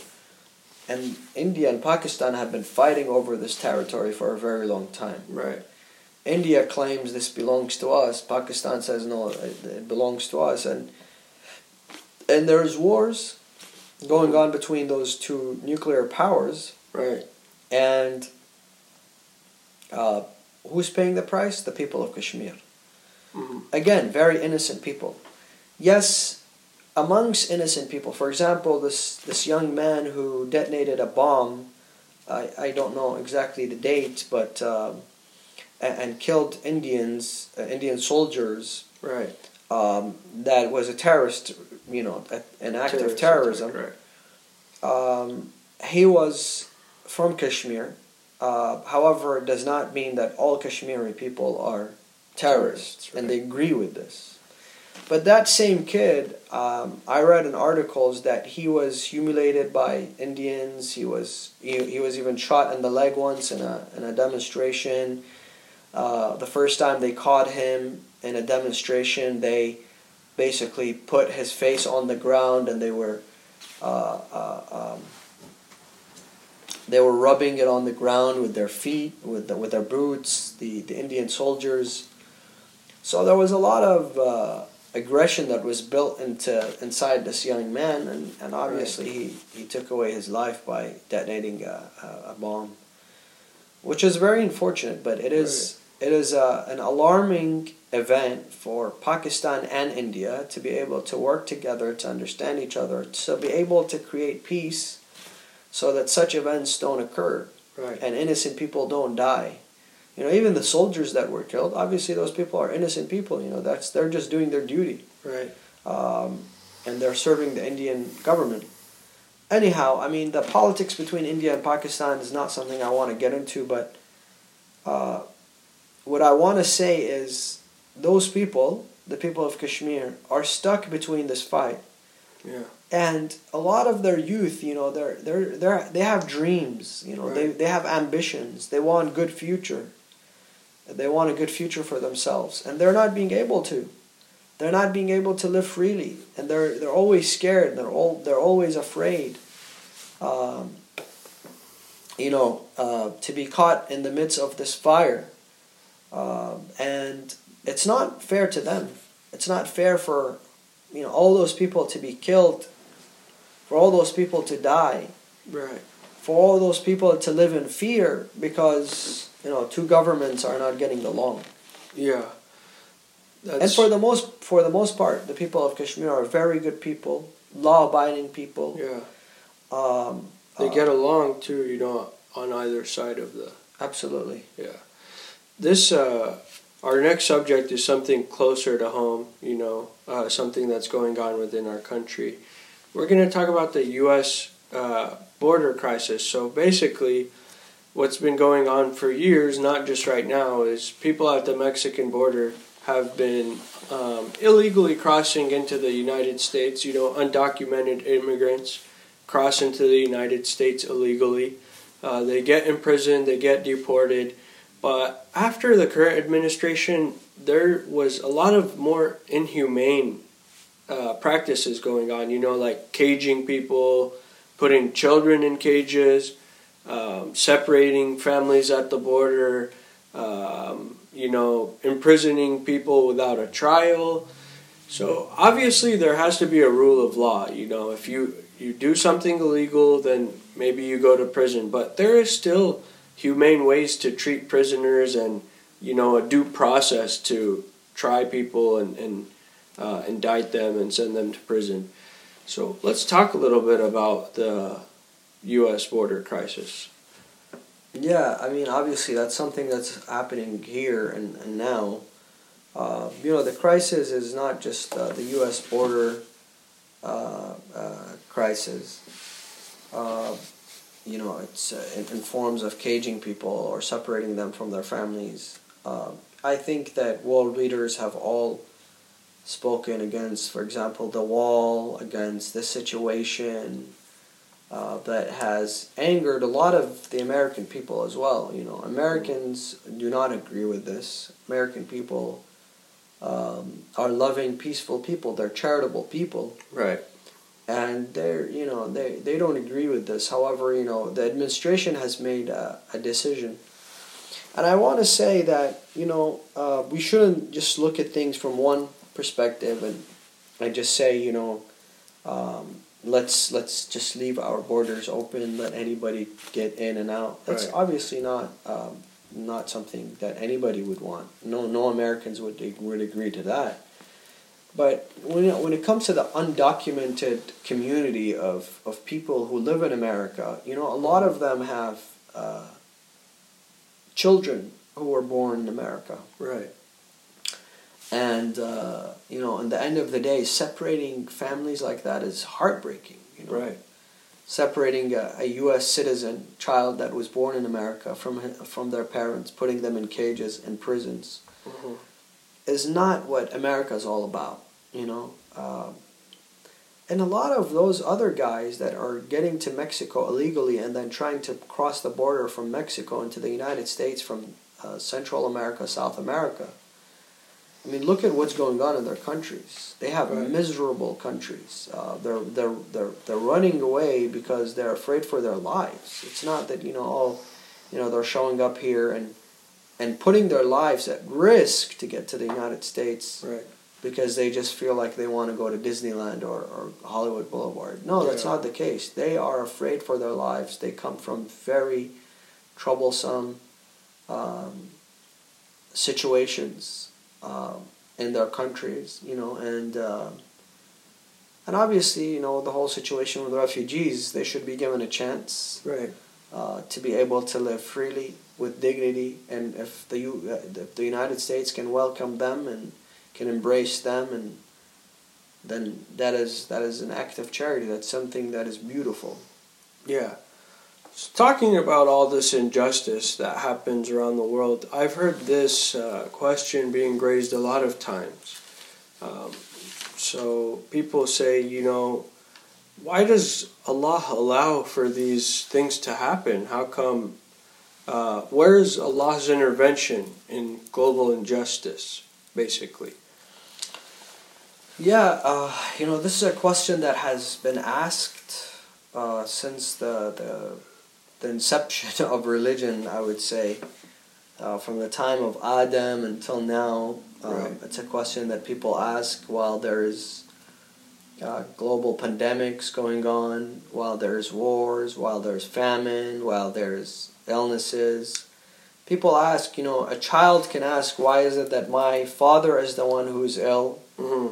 Speaker 2: and India and Pakistan have been fighting over this territory for a very long time.
Speaker 1: Right.
Speaker 2: India claims this belongs to us. Pakistan says no, it, it belongs to us, and and there's wars going on between those two nuclear powers.
Speaker 1: Right.
Speaker 2: And uh, who's paying the price? The people of Kashmir.
Speaker 1: Mm-hmm.
Speaker 2: Again, very innocent people. Yes, amongst innocent people, for example, this this young man who detonated a bomb. I, I don't know exactly the date, but um, and, and killed Indians, uh, Indian soldiers.
Speaker 1: Right.
Speaker 2: Um, that was a terrorist, you know, a, an act of terrorism.
Speaker 1: Right.
Speaker 2: Um, he was from Kashmir. Uh, however, it does not mean that all Kashmiri people are terrorists,
Speaker 1: Terrorists,
Speaker 2: and they agree with this. But that same kid, um, I read in articles that he was humiliated by Indians. He was he, he was even shot in the leg once in a in a demonstration. Uh, the first time they caught him in a demonstration, they basically put his face on the ground and they were uh, uh, um, they were rubbing it on the ground with their feet, with the, with their boots. The the Indian soldiers. So there was a lot of uh, aggression that was built into inside this young man, and, and obviously he, he took away his life by detonating a, a, a bomb, which is very unfortunate. But it is it is uh, an alarming event for Pakistan and India to be able to work together to understand each other, to be able to create peace, so that such events don't occur
Speaker 1: Right.
Speaker 2: and innocent people don't die. You know, even the soldiers that were killed, obviously those people are innocent people. You know, that's they're just doing their duty,
Speaker 1: Right.
Speaker 2: um, and they're serving the Indian government. Anyhow, I mean, the politics between India and Pakistan is not something I want to get into, but uh, what I want to say is those people, the people of Kashmir, are stuck between this fight
Speaker 1: Yeah.
Speaker 2: And a lot of their youth you know they're they're they're they have dreams you know they they have ambitions. They want good future. They want a good future for themselves. And they're not being able to. They're not being able to live freely. And they're they're always scared. They're all they're always afraid um, you know uh, to be caught in the midst of this fire. Um, and it's not fair to them. It's not fair for you know all those people to be killed for all those people to die
Speaker 1: Right.
Speaker 2: for all those people to live in fear because you know two governments are not getting along
Speaker 1: Yeah. That's,
Speaker 2: and for the most for the most part the people of kashmir are very good people law abiding people
Speaker 1: yeah,
Speaker 2: um,
Speaker 1: they
Speaker 2: uh,
Speaker 1: get along too. You know, on either side of the
Speaker 2: absolutely Yeah.
Speaker 1: This, uh, our next subject is something closer to home, you know, uh, something that's going on within our country. We're going to talk about the U.S. Uh, border crisis. So basically, what's been going on for years, not just right now, is people at the Mexican border have been um, illegally crossing into the United States, you know, undocumented immigrants cross into the United States illegally. Uh, they get imprisoned, they get deported. But after the current administration, there was a lot of more inhumane uh, practices going on. You know, like caging people, putting children in cages, um, separating families at the border, um, you know, imprisoning people without a trial. So obviously, there has to be a rule of law. You know, if you you do something illegal, then maybe you go to prison. But there is still humane ways to treat prisoners and you know a due process to try people and, and uh, indict them and send them to prison so let's talk a little bit about the u.s border crisis
Speaker 2: Yeah, I mean, obviously that's something that's happening here and, and now. Uh, you know, the crisis is not just uh, the U.S. border uh, uh, crisis. Uh, you know, it's uh, in, in forms of caging people or separating them from their families. Uh, I think that world leaders have all spoken against, for example, the wall, against this situation, uh, that has angered a lot of the American people as well. You know, Americans do not agree with this. American people um, are loving, peaceful people. They're charitable people,
Speaker 1: right
Speaker 2: and they're you know they they don't agree with this. However, you know the administration has made a, a decision, and I want to say that you know uh, we shouldn't just look at things from one perspective and I just say you know. Um, let's let's just leave our borders open, let anybody get in and out. That's
Speaker 1: Right.
Speaker 2: obviously not um, not something that anybody would want. No no Americans would would agree to that. But when it, when it comes to the undocumented community of, of people who live in America, you know, a lot of them have uh, children who were born in America.
Speaker 1: Right.
Speaker 2: And, uh, you know, in the end of the day, separating families like that is heartbreaking. You know?
Speaker 1: Right.
Speaker 2: Separating a, a U.S. citizen child that was born in America from, from their parents, putting them in cages and prisons,
Speaker 1: Mhm.
Speaker 2: is not what America is all about, you know. Um, and a lot of those other guys that are getting to Mexico illegally and then trying to cross the border from Mexico into the United States from uh, Central America, South America. I mean, look at what's going on in their countries. They have
Speaker 1: Right.
Speaker 2: miserable countries. Uh, they're they're they're they're running away because they're afraid for their lives. It's not that you know, oh, you know, they're showing up here and and putting their lives at risk to get to the United States
Speaker 1: Right.
Speaker 2: because they just feel like they want to go to Disneyland or, or Hollywood Boulevard. No, that's
Speaker 1: Yeah.
Speaker 2: not the case. They are afraid for their lives. They come from very troublesome um, situations um, in their countries, you know, and uh, and obviously, you know, the whole situation with refugees, they should be given a chance
Speaker 1: Right.
Speaker 2: uh, to be able to live freely with dignity, and if the U- uh, if the United States can welcome them and can embrace them, and then that is that is an act of charity. That's something that is beautiful.
Speaker 1: Yeah. Talking about all this injustice that happens around the world, I've heard this uh, question being raised a lot of times. Um, so people say, you know, why does Allah allow for these things to happen? How come? Uh, where is Allah's intervention in global injustice, basically?
Speaker 2: Yeah, uh, you know, this is a question that has been asked uh, since the, the the inception of religion. I would say, uh, from the time of Adam until now, um,
Speaker 1: Right.
Speaker 2: it's a question that people ask while there's uh, global pandemics going on, while there's wars, while there's famine, while there's illnesses. People ask, you know, a child can ask, why is it that my father is the one who's ill?
Speaker 1: hmm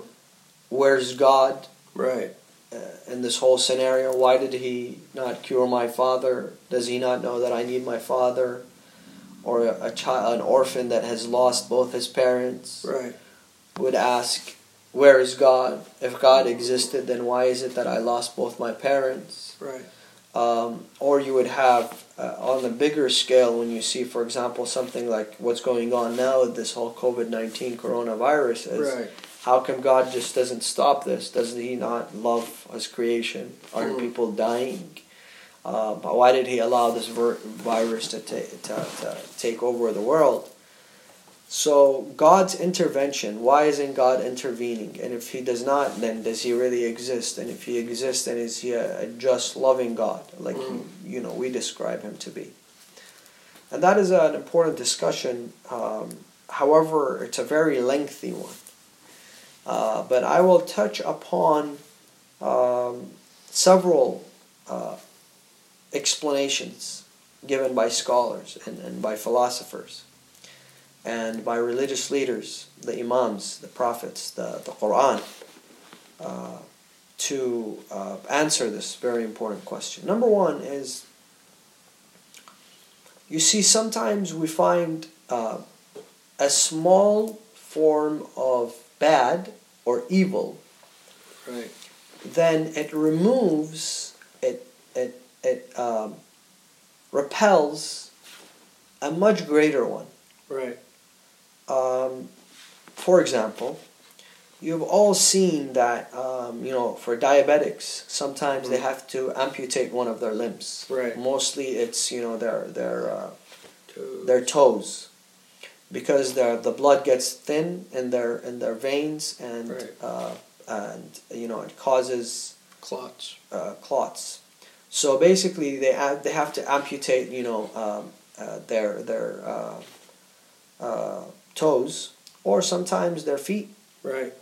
Speaker 2: where's God
Speaker 1: Right.
Speaker 2: Uh, in this whole scenario? Why did He not cure my father? Does He not know that I need my father? Or a, a child, an orphan that has lost both his parents
Speaker 1: Right.
Speaker 2: would ask, "Where is God? If God existed, then why is it that I lost both my parents?"
Speaker 1: Right.
Speaker 2: Um, or you would have uh, on a bigger scale when you see, for example, something like what's going on now with this whole COVID nineteen coronavirus. Is,
Speaker 1: Right.
Speaker 2: How come God just doesn't stop this? Doesn't He not love His creation? Aren't
Speaker 1: Mm.
Speaker 2: people dying? Uh, why did He allow this vir- virus to, ta- to, to take over the world? So God's intervention. Why isn't God intervening? And if He does not, then does He really exist? And if He exists, then is He a, a just, loving God, like
Speaker 1: Mm.
Speaker 2: you know we describe Him to be? And that is an important discussion. Um, however, it's a very lengthy one. Uh, but I will touch upon um, several uh, explanations given by scholars and, and by philosophers and by religious leaders, the imams, the prophets, the, the Quran, uh, to uh, answer this very important question. Number one is you see, sometimes we find uh, a small form of bad or evil,
Speaker 1: Right.
Speaker 2: then it removes, it, it, it um, repels a much greater one.
Speaker 1: Right.
Speaker 2: Um, for example, you've all seen that, um, you know, for diabetics, sometimes they
Speaker 1: Mhm.
Speaker 2: have to amputate one of their limbs.
Speaker 1: Right.
Speaker 2: Mostly it's, you know, their, their, uh,
Speaker 1: To-
Speaker 2: their toes because the the blood gets thin in their in their veins and
Speaker 1: Right.
Speaker 2: uh, and you know it causes
Speaker 1: Clots.
Speaker 2: uh, clots. So basically, they have, they have to amputate, you know, um, uh, their their uh, uh, toes or sometimes their feet.
Speaker 1: Right.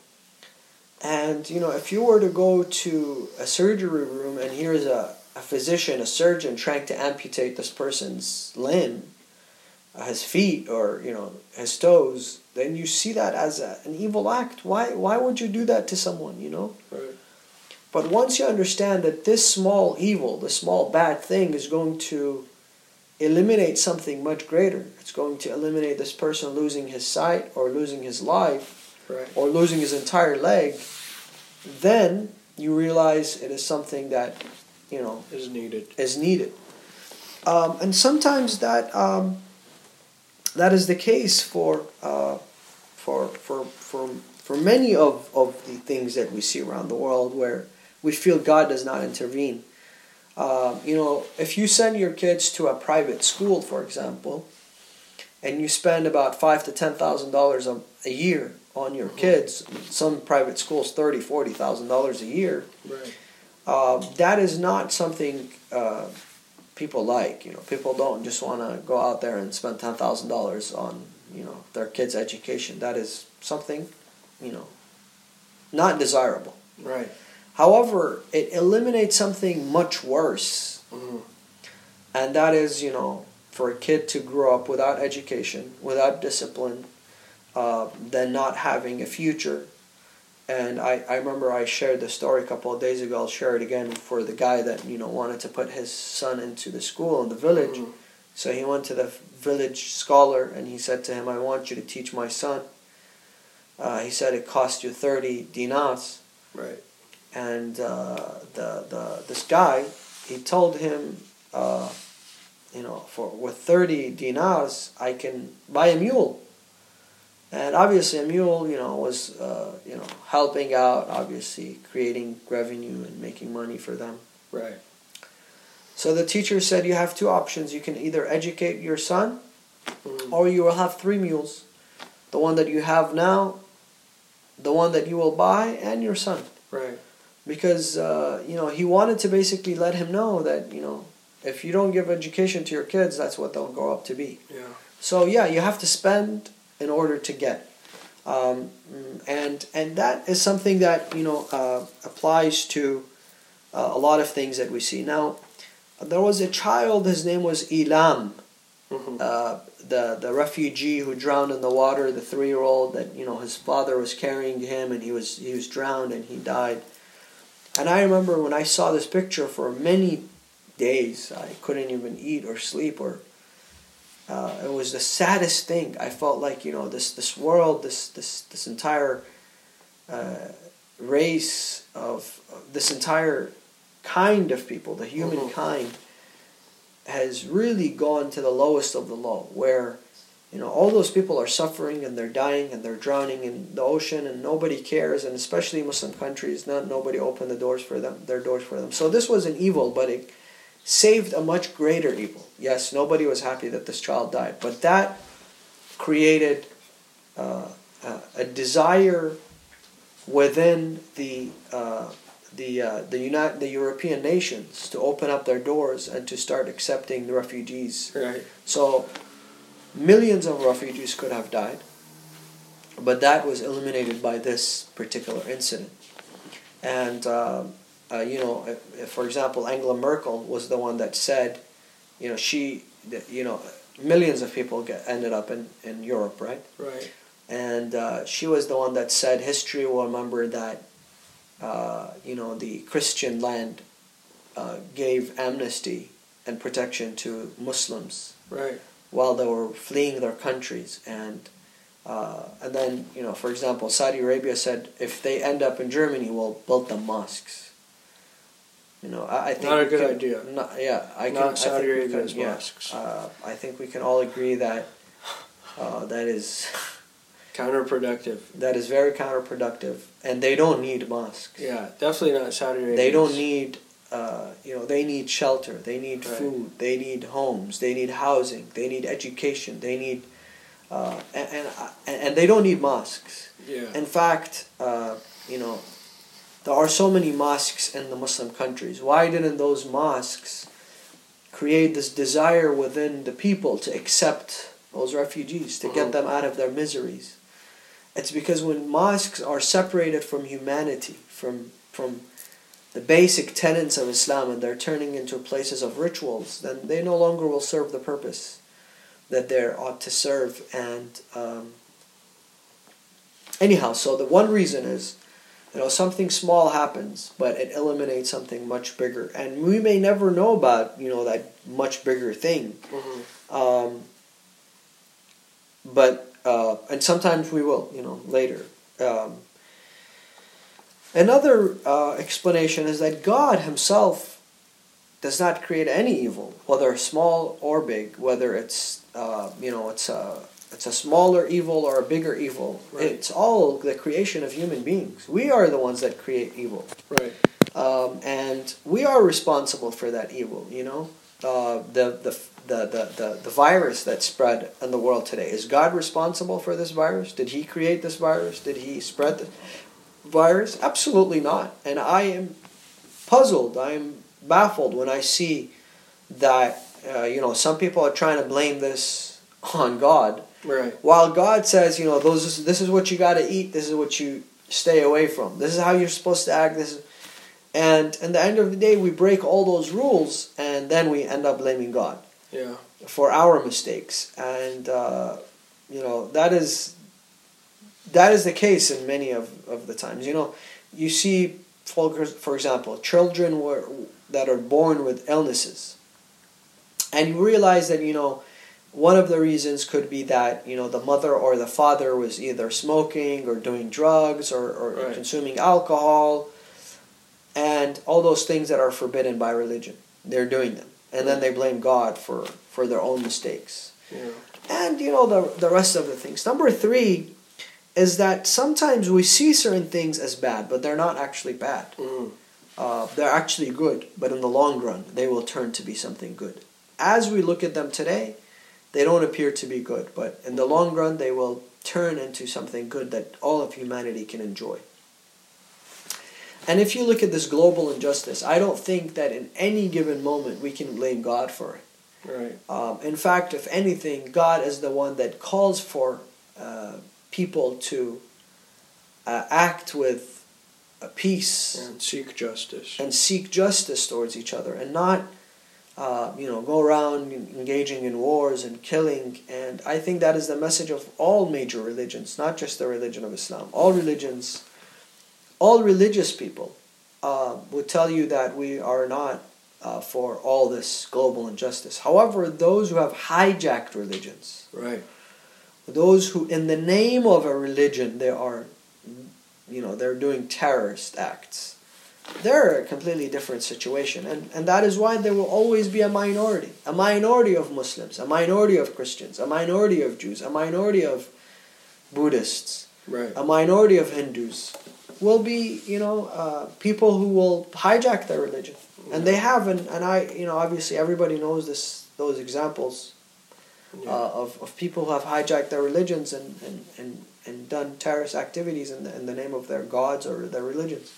Speaker 2: And you know, if you were to go to a surgery room and here's a, a physician, a surgeon trying to amputate this person's limb, his feet or you know his toes, then you see that as a, an evil act. Why why would you do that to someone? You know.
Speaker 1: Right.
Speaker 2: But once you understand that this small evil, the small bad thing, is going to eliminate something much greater, it's going to eliminate this person losing his sight or losing his life
Speaker 1: Right.
Speaker 2: or losing his entire leg, then you realize it is something that, you know,
Speaker 1: Is needed.
Speaker 2: is needed. Um, and sometimes that um, that is the case for uh, for for for for many of, of the things that we see around the world where we feel God does not intervene. Um, you know, if you send your kids to a private school, for example, and you spend about five to ten thousand dollars a year on your kids, some private schools thirty, forty thousand dollars a year.
Speaker 1: Right.
Speaker 2: Uh, that is not something uh, people like. You know, people don't just want to go out there and spend ten thousand dollars on you know their kids' education. That is something, you know, not desirable.
Speaker 1: Right.
Speaker 2: However, it eliminates something much worse,
Speaker 1: hmm
Speaker 2: and that is you know for a kid to grow up without education, without discipline, uh, then not having a future. And I, I remember I shared the story a couple of days ago. I'll share it again for the guy that you know wanted to put his son into the school in the village.
Speaker 1: Mhm.
Speaker 2: So he went to the village scholar and he said to him, "I want you to teach my son." Uh, he said it cost you thirty dinars,
Speaker 1: Right.
Speaker 2: and uh, the the this guy he told him, uh, you know, for with thirty dinars I can buy a mule. And obviously, a mule, you know, was uh, you know helping out, obviously creating revenue and making money for them.
Speaker 1: Right.
Speaker 2: So the teacher said you have two options. You can either educate your son,
Speaker 1: Mhm.
Speaker 2: or you will have three mules. The one that you have now, the one that you will buy, and your son.
Speaker 1: Right.
Speaker 2: Because uh, you know he wanted to basically let him know that you know if you don't give education to your kids, that's what they'll grow up to be.
Speaker 1: Yeah.
Speaker 2: So yeah, you have to spend in order to get, um, and and that is something that you know uh, applies to uh, a lot of things that we see. Now, there was a child. His name was Aylan,
Speaker 1: hmm
Speaker 2: uh, the the refugee who drowned in the water. The three year old that you know his father was carrying him, and he was he was drowned and he died. And I remember when I saw this picture for many days, I couldn't even eat or sleep or uh, it was the saddest thing. I felt like you know this this world, this this this entire uh, race of of this entire kind of people, the humankind, has really gone to the lowest of the low, where you know all those people are suffering and they're dying and they're drowning in the ocean and nobody cares, and especially Muslim countries, not nobody opened the doors for them, their doors for them. So this was an evil, but it saved a much greater evil. Yes, nobody was happy that this child died, but that created uh, a, a desire within the uh, the uh, the United the European nations to open up their doors and to start accepting the refugees.
Speaker 1: Right.
Speaker 2: So millions of refugees could have died, but that was eliminated by this particular incident. And um, uh, you know, if, if, for example, Angela Merkel was the one that said, you know, she, you know, millions of people get, ended up in, in Europe, right?
Speaker 1: Right.
Speaker 2: And uh, she was the one that said history will remember that, uh, you know, the Christian land uh, gave amnesty and protection to Muslims
Speaker 1: Right.
Speaker 2: while they were fleeing their countries. And uh, and then, you know, for example, Saudi Arabia said if they end up in Germany, we'll build them mosques. You know, I, I think
Speaker 1: Not a good
Speaker 2: can-
Speaker 1: idea.
Speaker 2: Not, yeah, I can.
Speaker 1: Not
Speaker 2: I
Speaker 1: Saudi Arabia's
Speaker 2: can- yeah,
Speaker 1: mosques.
Speaker 2: Uh, I think we can all agree that uh, that is
Speaker 1: Counterproductive.
Speaker 2: that is very counterproductive, and they don't need mosques.
Speaker 1: Yeah. Definitely not Saudi Arabia.
Speaker 2: They don't need, uh, you know, they need shelter, they need
Speaker 1: Right.
Speaker 2: food, they need homes, they need housing, they need education, they need, uh, and, and and they don't need mosques.
Speaker 1: Yeah.
Speaker 2: In fact, uh, you know, there are so many mosques in the Muslim countries. Why didn't those mosques create this desire within the people to accept those refugees, to get
Speaker 1: Mhm.
Speaker 2: them out of their miseries? It's because when mosques are separated from humanity, from from the basic tenets of Islam, and they're turning into places of rituals, then they no longer will serve the purpose that they ought to serve. And um, anyhow, so the one reason is, you know, something small happens, but it eliminates something much bigger, and we may never know about you know that much bigger thing.
Speaker 1: Mhm.
Speaker 2: Um, but uh, and sometimes we will, you know, later. Um, another uh, explanation is that God Himself does not create any evil, whether small or big, whether it's uh, you know it's a it's a smaller evil or a bigger evil.
Speaker 1: Right.
Speaker 2: It's all the creation of human beings. We are the ones that create evil
Speaker 1: Right.
Speaker 2: um, and we are responsible for that evil. You know, uh, the, the the the the the virus that spread in the world today is God responsible for this virus? Did He create this virus? Did He spread the virus? Absolutely not. And I am puzzled. I am baffled when I see that uh, you know some people are trying to blame this on God
Speaker 1: Right.
Speaker 2: while God says, you know, those this is what you got to eat, this is what you stay away from. This is how you're supposed to act. This is, and at the end of the day, we break all those rules, and then we end up blaming God
Speaker 1: Yeah.
Speaker 2: for our mistakes. And uh, you know that is that is the case in many of, of the times. You know, you see, for, for example, children were, that are born with illnesses, and you realize that you know one of the reasons could be that you know the mother or the father was either smoking or doing drugs or, or
Speaker 1: Right.
Speaker 2: consuming alcohol and all those things that are forbidden by religion they're doing them and then they blame god for for their own mistakes
Speaker 1: Yeah.
Speaker 2: and you know the the rest of the things number three is that sometimes we see certain things as bad but they're not actually bad
Speaker 1: Mm.
Speaker 2: uh, they're actually good, but in the long run, they will turn to be something good. As we look at them today, they don't appear to be good, but in the long run, they will turn into something good that all of humanity can enjoy. And if you look at this global injustice, I don't think that in any given moment we can blame God for it.
Speaker 1: Right.
Speaker 2: Um, in fact, if anything, God is the one that calls for uh, people to uh, act with uh, peace
Speaker 1: And seek justice.
Speaker 2: and seek justice towards each other and not uh, you know go around engaging in wars and killing and i think that is the message of all major religions not just the religion of islam all religions all religious people uh, would tell you that we are not uh, for all this global injustice however those who have hijacked religions
Speaker 1: Right.
Speaker 2: those who in the name of a religion they are you know they're doing terrorist acts they're a completely different situation and, and that is why there will always be a minority a minority of muslims a minority of christians a minority of jews a minority of buddhists
Speaker 1: Right.
Speaker 2: a minority of hindus will be you know uh, people who will hijack their religion and they have and, and i you know obviously everybody knows this those examples
Speaker 1: Yeah.
Speaker 2: uh, of, of people who have hijacked their religions and, and, and, and done terrorist activities in the, in the name of their gods or their religions.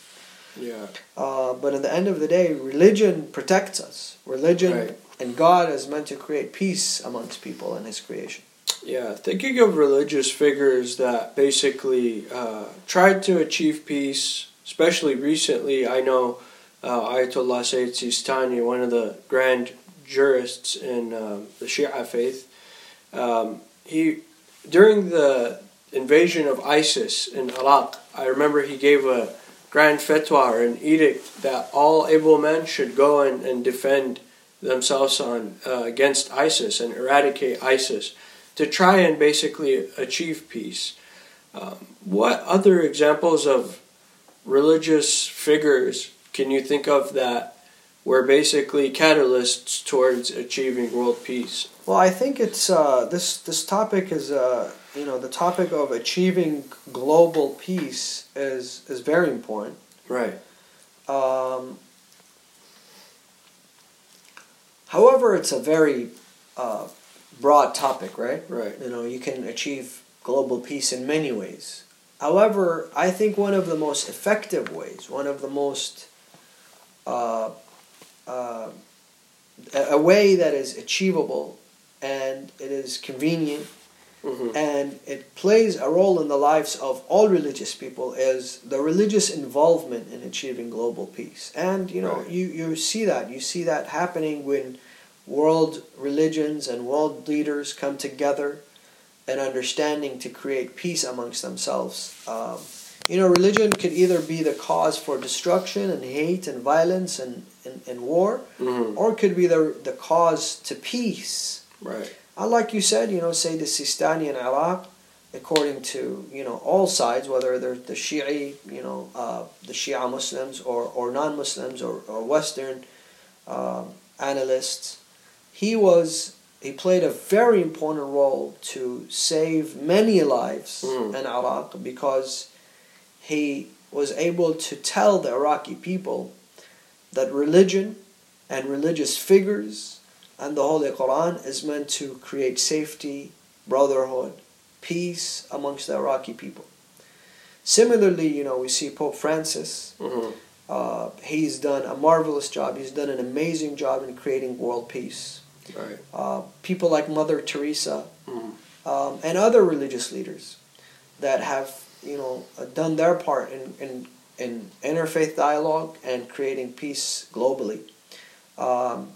Speaker 1: Yeah.
Speaker 2: Uh, but at the end of the day, religion protects us. Religion
Speaker 1: Right.
Speaker 2: and God is meant to create peace amongst people in His creation.
Speaker 1: Yeah, thinking of religious figures that basically uh, tried to achieve peace, especially recently, I know uh, Ayatollah Sayyid Sistani, one of the grand jurists in um, the Shia faith, um, he during the invasion of ISIS in Iraq, I remember he gave a grand fatwa an edict that all able men should go and, and defend themselves on uh, against ISIS and eradicate ISIS to try and basically achieve peace. Um, what other examples of religious figures can you think of that were basically catalysts towards achieving world peace?
Speaker 2: Well, I think it's uh, this this topic is uh, you know the topic of achieving global peace is is very important.
Speaker 1: Right.
Speaker 2: Um, however, it's a very uh, broad topic, right?
Speaker 1: Right.
Speaker 2: You know, you can achieve global peace in many ways. However, I think one of the most effective ways, one of the most uh, uh, a way that is achievable and it is convenient
Speaker 1: Mm-hmm.
Speaker 2: and it plays a role in the lives of all religious people is the religious involvement in achieving global peace and you know
Speaker 1: Right.
Speaker 2: you, you see that you see that happening when world religions and world leaders come together and understanding to create peace amongst themselves um, you know religion could either be the cause for destruction and hate and violence and, and, and war
Speaker 1: Mm-hmm.
Speaker 2: or it could be the, the cause to peace
Speaker 1: Right.
Speaker 2: and like you said, you know, Sayyid Sistani in Iraq, according to you know all sides, whether they're the Shi'i, you know, uh, the Shia Muslims or or non-Muslims or or Western um, analysts, he was he played a very important role to save many lives
Speaker 1: Mm.
Speaker 2: in Iraq because he was able to tell the Iraqi people that religion and religious figures and the Holy Quran is meant to create safety, brotherhood, peace amongst the Iraqi people. Similarly, you know, we see Pope Francis.
Speaker 1: Mm-hmm.
Speaker 2: Uh, he's done a marvelous job. He's done an amazing job in creating world peace.
Speaker 1: Right.
Speaker 2: Uh, people like Mother Teresa
Speaker 1: Mhm.
Speaker 2: um, and other religious leaders that have, you know, done their part in, in, in interfaith dialogue and creating peace globally. Um,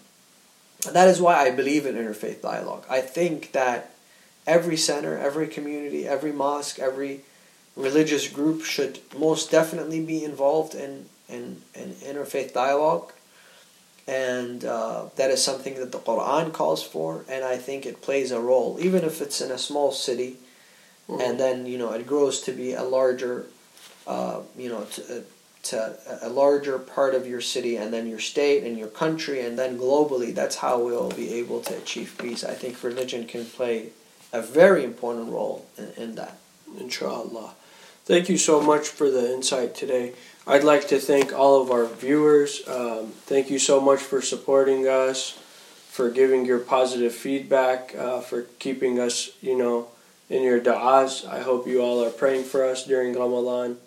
Speaker 2: that is why I believe in interfaith dialogue. I think that every center, every community, every mosque, every religious group should most definitely be involved in, in, in interfaith dialogue. And uh, that is something that the Quran calls for, and I think it plays a role, even if it's in a small city,
Speaker 1: Mhm.
Speaker 2: and then you know it grows to be a larger, uh, you know, to, to a larger part of your city, and then your state and your country, and then globally. That's how we'll be able to achieve peace. I think religion can play a very important role in, in that.
Speaker 1: Inshallah. Thank you so much for the insight today. I'd like to thank all of our viewers. Um, thank you so much for supporting us, for giving your positive feedback, uh, for keeping us, you know, in your du'as. I hope you all are praying for us during Ramadan.